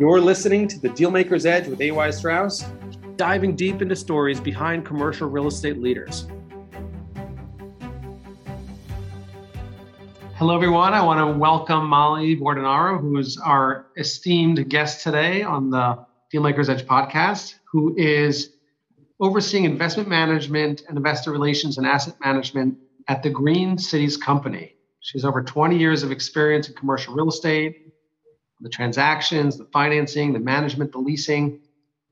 You're listening to the Dealmaker's Edge with AY Strauss, diving deep into stories behind commercial real estate leaders. Hello, everyone. I want to welcome Molly Bordonaro, who is our esteemed guest today on the Dealmaker's Edge podcast, who is overseeing investment management and investor relations and asset management at the Green Cities Company. She has over 20 years of experience in commercial real estate, the transactions, the financing, the management, the leasing,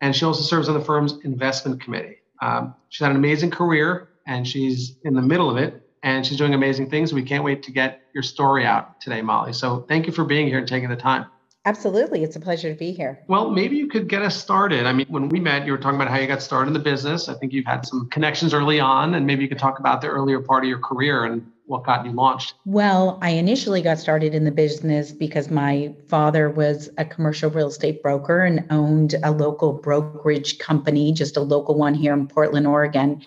and she also serves on the firm's investment committee. Um, she's had an amazing career, and she's in the middle of it, and she's doing amazing things. We can't wait to get your story out today, Molly. So thank you for being here and taking the time. Absolutely. It's a pleasure to be here. Well, maybe you could get us started. I mean, when we met, you were talking about how you got started in the business. I think you've had some connections early on, and maybe you could talk about the earlier part of your career and what got you launched? Well, I initially got started in the business because my father was a commercial real estate broker and owned a local brokerage company, just a local one here in Portland, Oregon.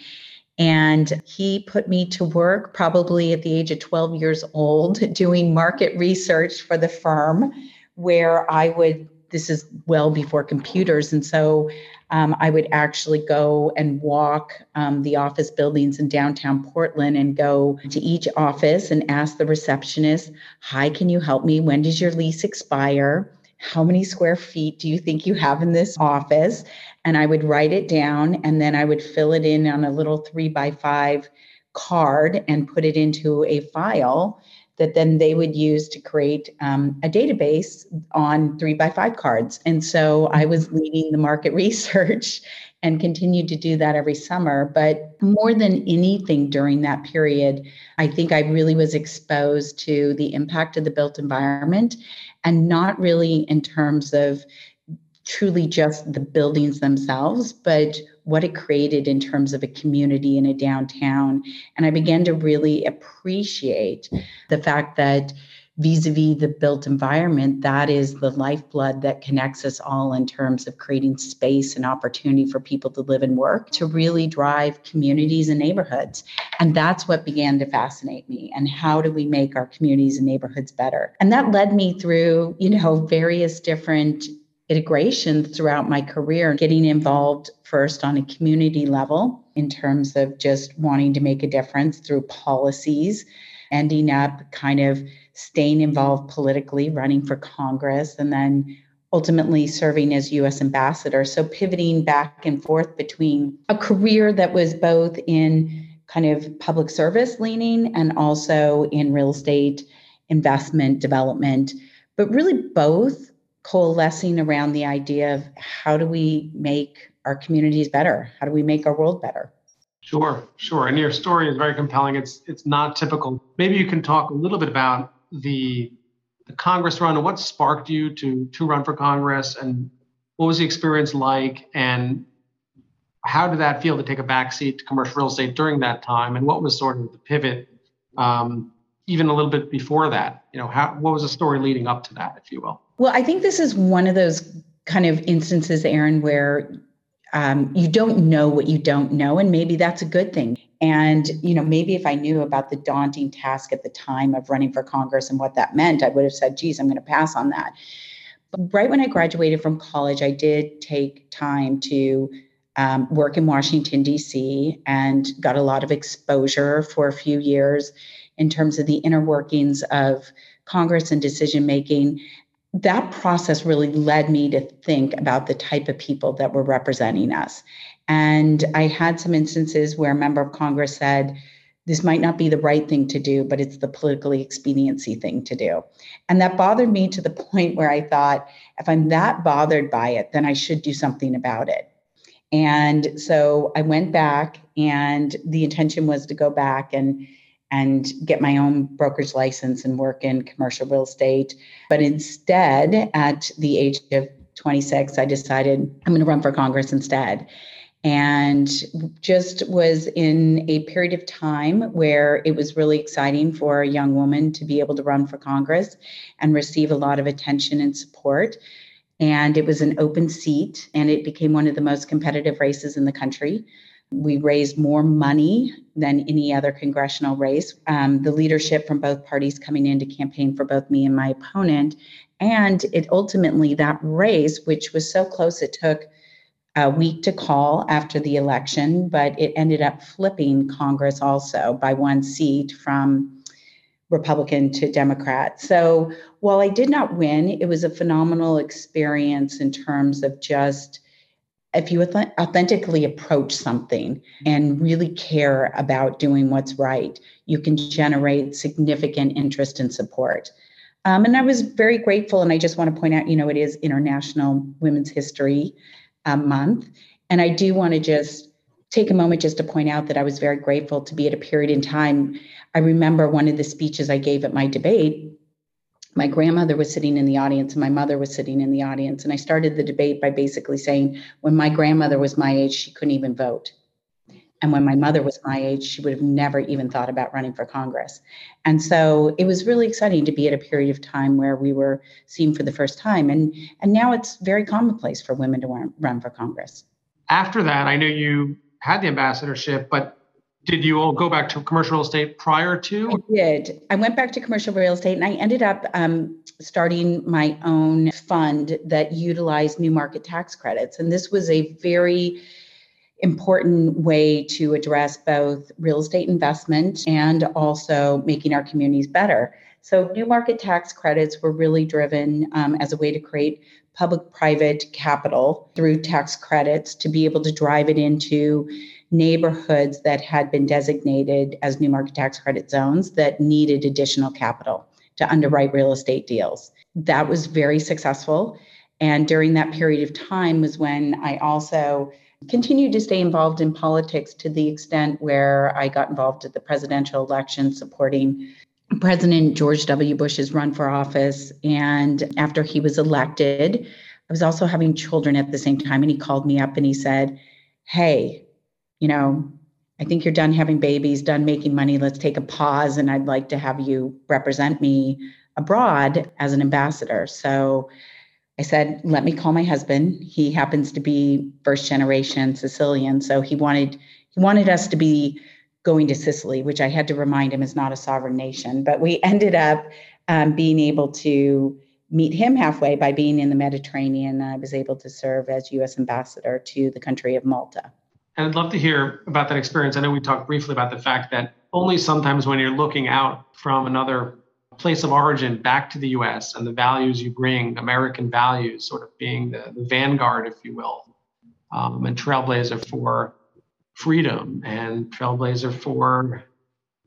And he put me to work probably at the age of 12 years old doing market research for the firm, where I would, this is well before computers. And so um, I would actually go and walk um, the office buildings in downtown Portland and go to each office and ask the receptionist, Hi, can you help me? When does your lease expire? How many square feet do you think you have in this office? And I would write it down and then I would fill it in on a little three by five card and put it into a file that then they would use to create um, a database on three by five cards. And so I was leading the market research and continued to do that every summer. But more than anything during that period, I think I really was exposed to the impact of the built environment and not really in terms of truly just the buildings themselves, but what it created in terms of a community in a downtown. And I began to really appreciate the fact that vis-a-vis the built environment that is the lifeblood that connects us all in terms of creating space and opportunity for people to live and work to really drive communities and neighborhoods. And that's what began to fascinate me. And how do we make our communities and neighborhoods better? And that led me through you know various different integration throughout my career, getting involved first on a community level in terms of just wanting to make a difference through policies, ending up kind of staying involved politically, running for Congress, and then ultimately serving as US ambassador. So pivoting back and forth between a career that was both in kind of public service leaning and also in real estate investment development, but really both coalescing around the idea of how do we make our communities better? How do we make our world better? Sure, sure. And your story is very compelling. It's it's not typical. Maybe you can talk a little bit about the the Congress run and what sparked you to to run for Congress and what was the experience like and how did that feel to take a backseat to commercial real estate during that time and what was sort of the pivot um, even a little bit before that you know how what was the story leading up to that if you will well, I think this is one of those kind of instances, Aaron, where um, you don't know what you don't know, and maybe that's a good thing. And you know, maybe if I knew about the daunting task at the time of running for Congress and what that meant, I would have said, "Geez, I'm going to pass on that." But right when I graduated from college, I did take time to um, work in Washington D.C. and got a lot of exposure for a few years in terms of the inner workings of Congress and decision making that process really led me to think about the type of people that were representing us. And I had some instances where a member of Congress said, this might not be the right thing to do, but it's the politically expediency thing to do. And that bothered me to the point where I thought, if I'm that bothered by it, then I should do something about it. And so I went back, and the intention was to go back and and get my own brokerage license and work in commercial real estate. But instead, at the age of 26, I decided I'm going to run for Congress instead. And just was in a period of time where it was really exciting for a young woman to be able to run for Congress and receive a lot of attention and support. And it was an open seat, and it became one of the most competitive races in the country. We raised more money than any other congressional race. Um, the leadership from both parties coming in to campaign for both me and my opponent. And it ultimately, that race, which was so close, it took a week to call after the election, but it ended up flipping Congress also by one seat from Republican to Democrat. So while I did not win, it was a phenomenal experience in terms of just if you authentically approach something and really care about doing what's right, you can generate significant interest and support. Um, and I was very grateful. And I just want to point out, you know, it is International Women's History uh, Month. And I do want to just take a moment just to point out that I was very grateful to be at a period in time. I remember one of the speeches I gave at my debate my grandmother was sitting in the audience and my mother was sitting in the audience. And I started the debate by basically saying, when my grandmother was my age, she couldn't even vote. And when my mother was my age, she would have never even thought about running for Congress. And so it was really exciting to be at a period of time where we were seen for the first time. And, and now it's very commonplace for women to run, run for Congress. After that, I know you had the ambassadorship, but did you all go back to commercial real estate prior to? I did. I went back to commercial real estate and I ended up um, starting my own fund that utilized new market tax credits. And this was a very important way to address both real estate investment and also making our communities better. So, new market tax credits were really driven um, as a way to create public private capital through tax credits to be able to drive it into neighborhoods that had been designated as new market tax credit zones that needed additional capital to underwrite real estate deals. That was very successful. And during that period of time was when I also continued to stay involved in politics to the extent where I got involved at the presidential election supporting President George W. Bush's run for office. And after he was elected, I was also having children at the same time. And he called me up and he said, Hey, you know, I think you're done having babies, done making money. Let's take a pause. And I'd like to have you represent me abroad as an ambassador. So I said, let me call my husband. He happens to be first generation Sicilian. So he wanted he wanted us to be going to Sicily, which I had to remind him is not a sovereign nation. But we ended up um, being able to meet him halfway by being in the Mediterranean. I was able to serve as U.S. ambassador to the country of Malta. And I'd love to hear about that experience. I know we talked briefly about the fact that only sometimes when you're looking out from another place of origin back to the US and the values you bring, American values, sort of being the, the vanguard, if you will, um, and trailblazer for freedom and trailblazer for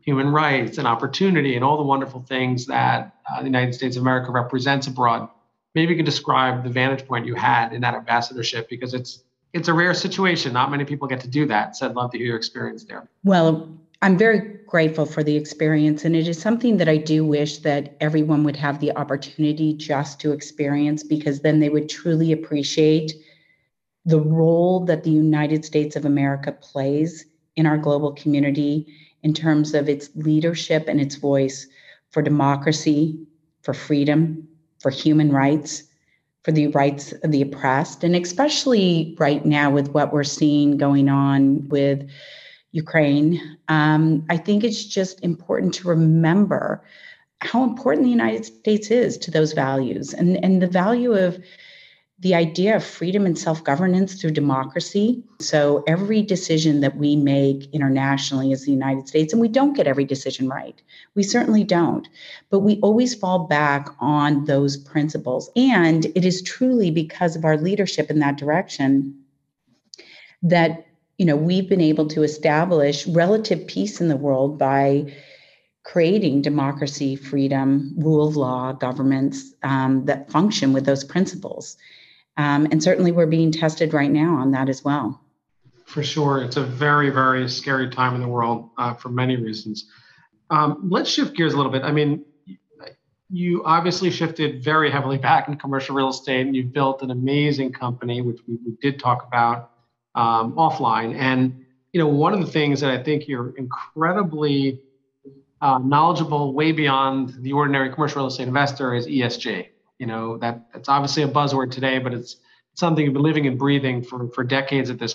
human rights and opportunity and all the wonderful things that uh, the United States of America represents abroad. Maybe you can describe the vantage point you had in that ambassadorship because it's it's a rare situation. Not many people get to do that. So I'd love to hear your experience there. Well, I'm very grateful for the experience. And it is something that I do wish that everyone would have the opportunity just to experience because then they would truly appreciate the role that the United States of America plays in our global community in terms of its leadership and its voice for democracy, for freedom, for human rights for the rights of the oppressed. And especially right now with what we're seeing going on with Ukraine, um, I think it's just important to remember how important the United States is to those values and, and the value of the idea of freedom and self governance through democracy. So, every decision that we make internationally as the United States, and we don't get every decision right, we certainly don't, but we always fall back on those principles. And it is truly because of our leadership in that direction that you know we've been able to establish relative peace in the world by creating democracy freedom rule of law governments um, that function with those principles um, and certainly we're being tested right now on that as well. For sure. It's a very, very scary time in the world uh, for many reasons. Um, let's shift gears a little bit. I mean, you obviously shifted very heavily back in commercial real estate and you've built an amazing company, which we, we did talk about um, offline. And, you know, one of the things that I think you're incredibly uh, knowledgeable way beyond the ordinary commercial real estate investor is ESG. You know, that that's obviously a buzzword today, but it's, something you've been living and breathing for, for decades at this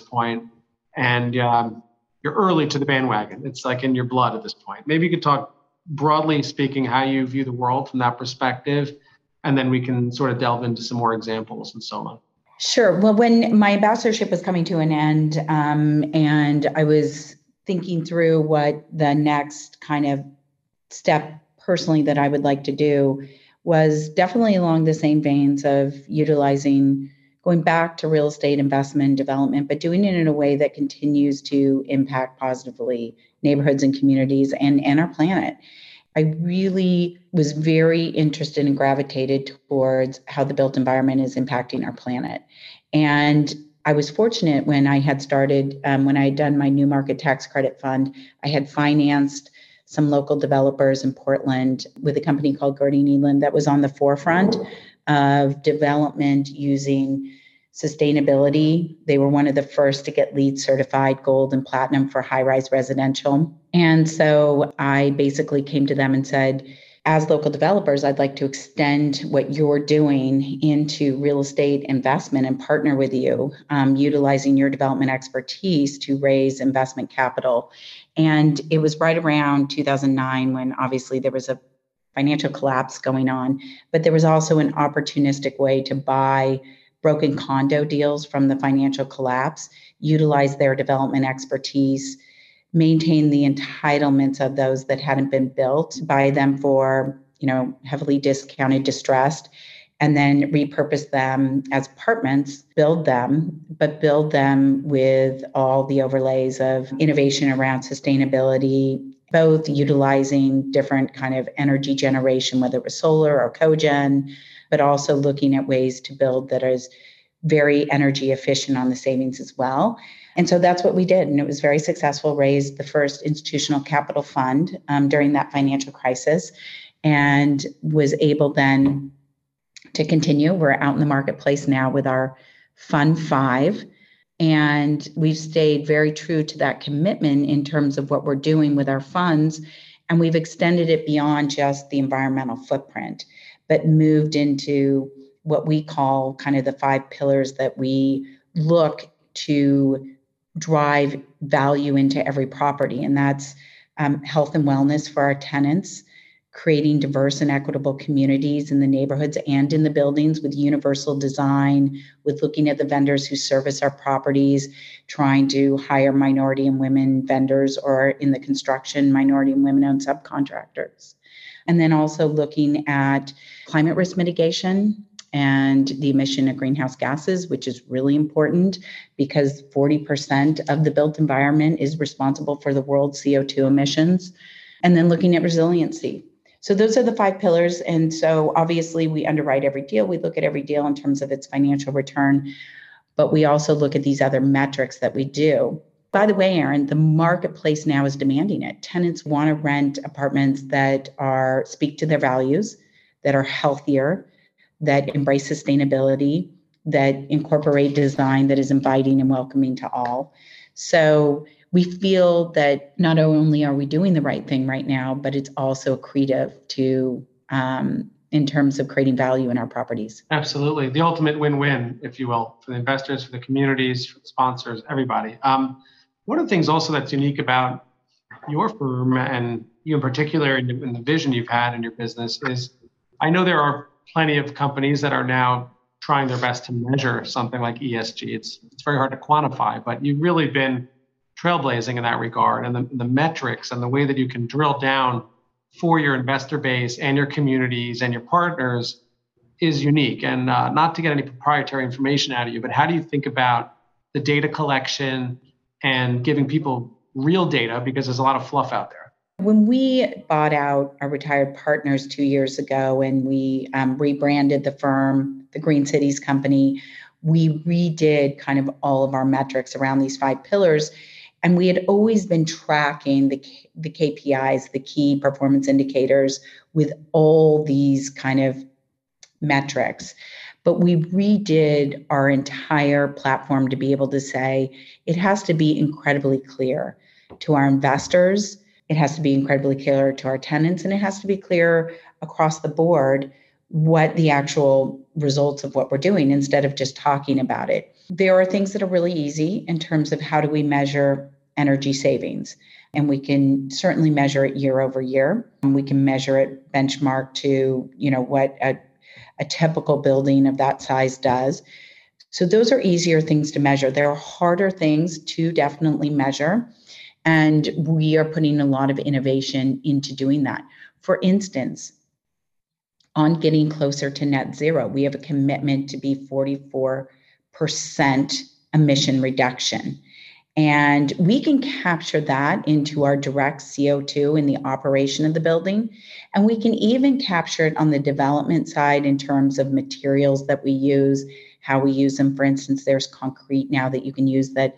and um, you're early to the bandwagon. It's like in your blood at this point. Maybe you could talk broadly speaking how you view the world from that perspective, and then we can sort of delve into some more examples and so on. Sure. Well, when my ambassadorship was coming to an end, um, and I was thinking through what the next kind of step personally that I would like to do was definitely along the same veins of utilizing going back to real estate investment development, but doing it in a way that continues to impact positively neighborhoods and communities and, and our planet. I really was very interested and gravitated towards how the built environment is impacting our planet. And I was fortunate when I had started, um, when I had done my new market tax credit fund, I had financed some local developers in Portland with a company called Gerding Edlen that was on the forefront of development using sustainability. They were one of the first to get LEED certified gold and platinum for high rise residential. And so I basically came to them and said, as local developers, I'd like to extend what you're doing into real estate investment and partner with you, um, utilizing your development expertise to raise investment capital. And it was right around 2009 when obviously there was a financial collapse going on, but there was also an opportunistic way to buy broken condo deals from the financial collapse, utilize their development expertise maintain the entitlements of those that hadn't been built, buy them for, you know, heavily discounted, distressed, and then repurpose them as apartments, build them, but build them with all the overlays of innovation around sustainability, both utilizing different kind of energy generation, whether it was solar or cogen, but also looking at ways to build that is very energy efficient on the savings as well. And so that's what we did. And it was very successful, raised the first institutional capital fund um, during that financial crisis, and was able then to continue. We're out in the marketplace now with our Fund Five. And we've stayed very true to that commitment in terms of what we're doing with our funds. And we've extended it beyond just the environmental footprint, but moved into what we call kind of the five pillars that we look to drive value into every property, and that's um, health and wellness for our tenants, creating diverse and equitable communities in the neighborhoods and in the buildings with universal design, with looking at the vendors who service our properties, trying to hire minority and women vendors or in the construction, minority and women owned subcontractors. And then also looking at climate risk mitigation and the emission of greenhouse gases, which is really important because 40% of the built environment is responsible for the world's CO2 emissions. And then looking at resiliency. So those are the five pillars. And so obviously we underwrite every deal. We look at every deal in terms of its financial return, but we also look at these other metrics that we do. By the way, Aaron, the marketplace now is demanding it. Tenants want to rent apartments that are speak to their values, that are healthier, that embrace sustainability, that incorporate design that is inviting and welcoming to all. So we feel that not only are we doing the right thing right now, but it's also accretive to um, in terms of creating value in our properties. Absolutely, the ultimate win-win, if you will, for the investors, for the communities, for the sponsors, everybody. Um, one of the things also that's unique about your firm and you in particular, in the vision you've had in your business, is I know there are plenty of companies that are now trying their best to measure something like ESG. It's it's very hard to quantify, but you've really been trailblazing in that regard, and the, the metrics and the way that you can drill down for your investor base and your communities and your partners is unique. And uh, not to get any proprietary information out of you, but how do you think about the data collection and giving people real data because there's a lot of fluff out there? When we bought out our retired partners two years ago and we um, rebranded the firm, the Green Cities Company, we redid kind of all of our metrics around these five pillars. And we had always been tracking the, the KPIs, the key performance indicators, with all these kind of metrics. But we redid our entire platform to be able to say it has to be incredibly clear to our investors it has to be incredibly clear to our tenants and it has to be clear across the board what the actual results of what we're doing instead of just talking about it. There are things that are really easy in terms of how do we measure energy savings. And we can certainly measure it year over year. And we can measure it benchmark to, you know, what a, a typical building of that size does. So those are easier things to measure. There are harder things to definitely measure. And we are putting a lot of innovation into doing that. For instance, on getting closer to net zero, we have a commitment to be 44% emission reduction. And we can capture that into our direct CO2 in the operation of the building. And we can even capture it on the development side in terms of materials that we use, how we use them. For instance, there's concrete now that you can use that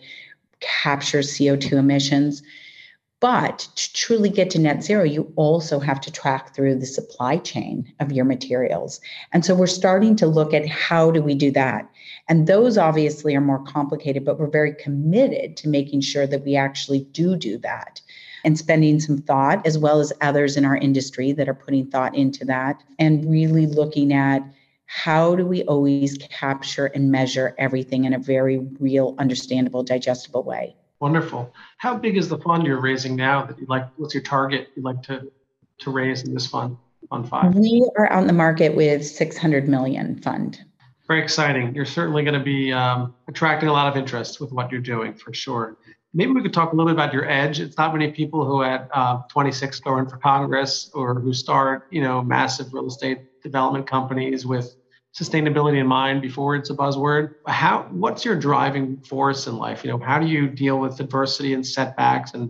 captures CO2 emissions. But to truly get to net zero, you also have to track through the supply chain of your materials. And so we're starting to look at how do we do that? And those obviously are more complicated, but we're very committed to making sure that we actually do do that and spending some thought, as well as others in our industry that are putting thought into that and really looking at how do we always capture and measure everything in a very real, understandable, digestible way. Wonderful. How big is the fund you're raising now that you like? What's your target you'd like to to raise in this fund, Fund Five? We are on the market with 600 million fund. Very exciting. You're certainly going to be um, attracting a lot of interest with what you're doing for sure. Maybe we could talk a little bit about your edge. It's not many people who at uh, 26 go in for Congress or who start, you know, massive real estate development companies with sustainability in mind before it's a buzzword. How what's your driving force in life? You know, how do you deal with adversity and setbacks? And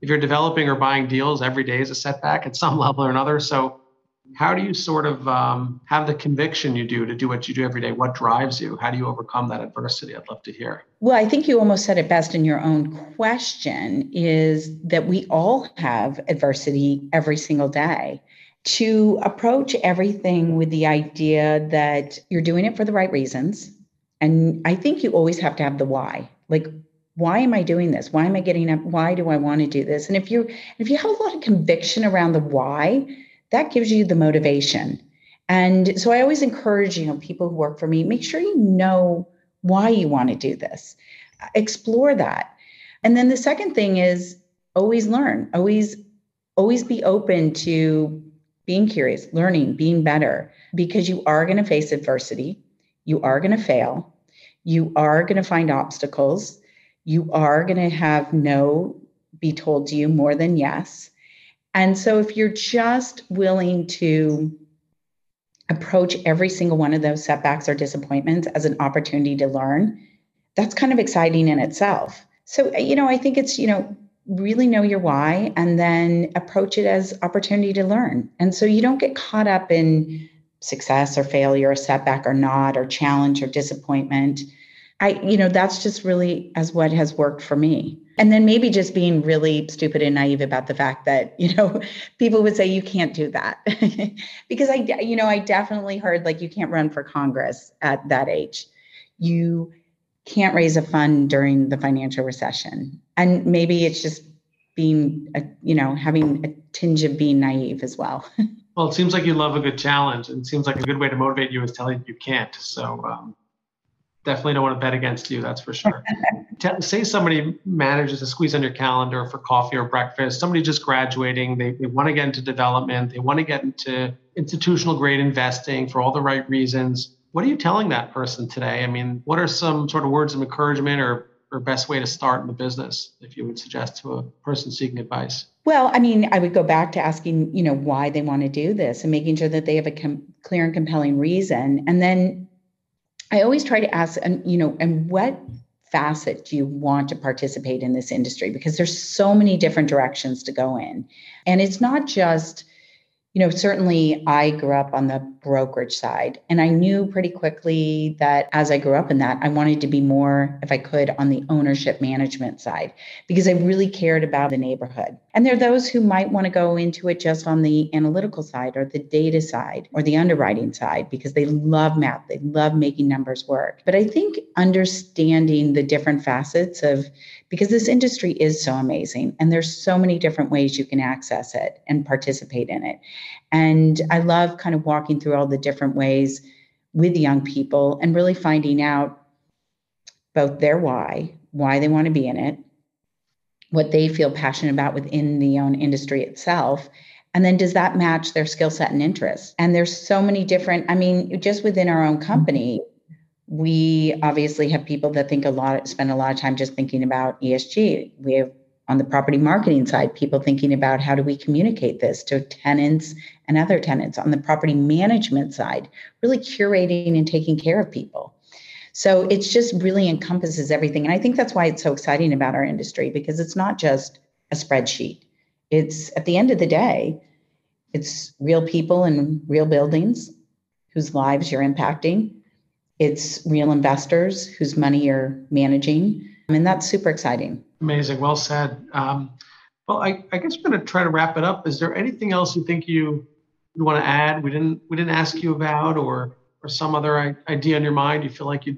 if you're developing or buying deals, every day is a setback at some level or another. So how do you sort of um, have the conviction you do to do what you do every day? What drives you? How do you overcome that adversity? I'd love to hear. Well, I think you almost said it best in your own question is that we all have adversity every single day to approach everything with the idea that you're doing it for the right reasons. And I think you always have to have the why. Like, why am I doing this? Why am I getting up? Why do I want to do this? And if you if you have a lot of conviction around the why, that gives you the motivation. And so I always encourage, you know, people who work for me, make sure you know why you want to do this. Explore that. And then the second thing is always learn. Always always be open to being curious, learning, being better, because you are going to face adversity. You are going to fail. You are going to find obstacles. You are going to have no be told to you more than yes. And so if you're just willing to approach every single one of those setbacks or disappointments as an opportunity to learn, that's kind of exciting in itself. So, you know, I think it's, you know, really know your why and then approach it as opportunity to learn. And so you don't get caught up in success or failure or setback or not or challenge or disappointment. I, you know, that's just really as what has worked for me. And then maybe just being really stupid and naive about the fact that, you know, people would say you can't do that. because I, you know, I definitely heard like you can't run for Congress at that age. You can't raise a fund during the financial recession. And maybe it's just being, a, you know, having a tinge of being naive as well. well, it seems like you love a good challenge, and it seems like a good way to motivate you is telling you you can't. So um, definitely don't want to bet against you. That's for sure. say somebody manages to squeeze on your calendar for coffee or breakfast. Somebody just graduating, they, they want to get into development, they want to get into institutional grade investing for all the right reasons what are you telling that person today? I mean, what are some sort of words of encouragement or, or best way to start in the business if you would suggest to a person seeking advice? Well, I mean, I would go back to asking, you know, why they want to do this and making sure that they have a com- clear and compelling reason. And then I always try to ask, and you know, and what facet do you want to participate in this industry? Because there's so many different directions to go in, and it's not just you know, certainly I grew up on the brokerage side, and I knew pretty quickly that as I grew up in that, I wanted to be more, if I could, on the ownership management side because I really cared about the neighborhood. And there are those who might want to go into it just on the analytical side or the data side or the underwriting side because they love math, they love making numbers work. But I think understanding the different facets of because this industry is so amazing and there's so many different ways you can access it and participate in it. And I love kind of walking through all the different ways with young people and really finding out both their why, why they want to be in it, what they feel passionate about within the own industry itself. And then does that match their skill set and interests? And there's so many different, I mean, just within our own mm-hmm. company, we obviously have people that think a lot, spend a lot of time just thinking about ESG. We have on the property marketing side, people thinking about how do we communicate this to tenants and other tenants. On the property management side, really curating and taking care of people. So it's just really encompasses everything. And I think that's why it's so exciting about our industry because it's not just a spreadsheet. It's at the end of the day, it's real people and real buildings whose lives you're impacting. It's real investors whose money you're managing. And that's super exciting. Amazing. Well said. Um, well, I, I guess we're going to try to wrap it up. Is there anything else you think you, want to add? We didn't we didn't ask you about, or or some other idea in your mind you feel like you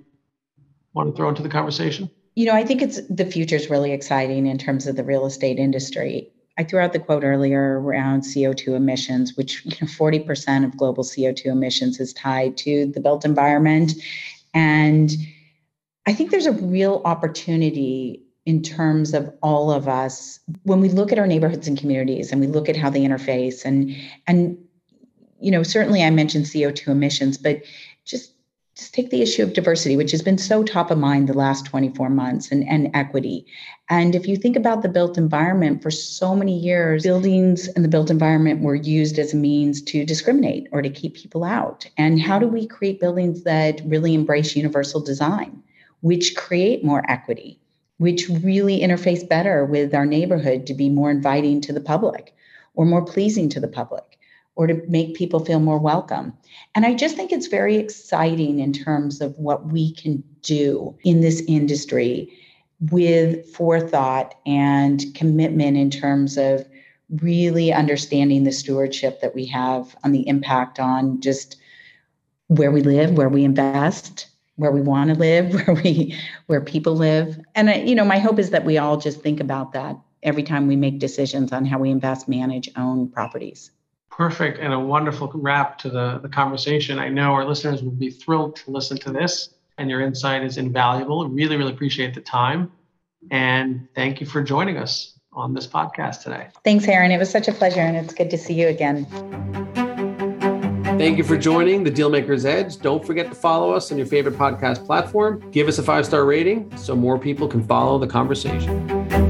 want to throw into the conversation? You know, I think it's the future is really exciting in terms of the real estate industry. I threw out the quote earlier around CO2 emissions, which you know, 40% of global CO2 emissions is tied to the built environment. And I think there's a real opportunity in terms of all of us when we look at our neighborhoods and communities and we look at how they interface and and you know certainly i mentioned co2 emissions but just just take the issue of diversity which has been so top of mind the last 24 months and, and equity. And if you think about the built environment for so many years buildings and the built environment were used as a means to discriminate or to keep people out. And how do we create buildings that really embrace universal design which create more equity which really interface better with our neighborhood to be more inviting to the public or more pleasing to the public or to make people feel more welcome. And I just think it's very exciting in terms of what we can do in this industry with forethought and commitment in terms of really understanding the stewardship that we have on the impact on just where we live, where we invest, where we want to live, where we where people live. And you know, my hope is that we all just think about that every time we make decisions on how we invest, manage, own properties. Perfect and a wonderful wrap to the, the conversation. I know our listeners will be thrilled to listen to this, and your insight is invaluable. Really, really appreciate the time. And thank you for joining us on this podcast today. Thanks, Aaron. It was such a pleasure, and it's good to see you again. Thank you for joining the Dealmaker's Edge. Don't forget to follow us on your favorite podcast platform. Give us a five star rating so more people can follow the conversation.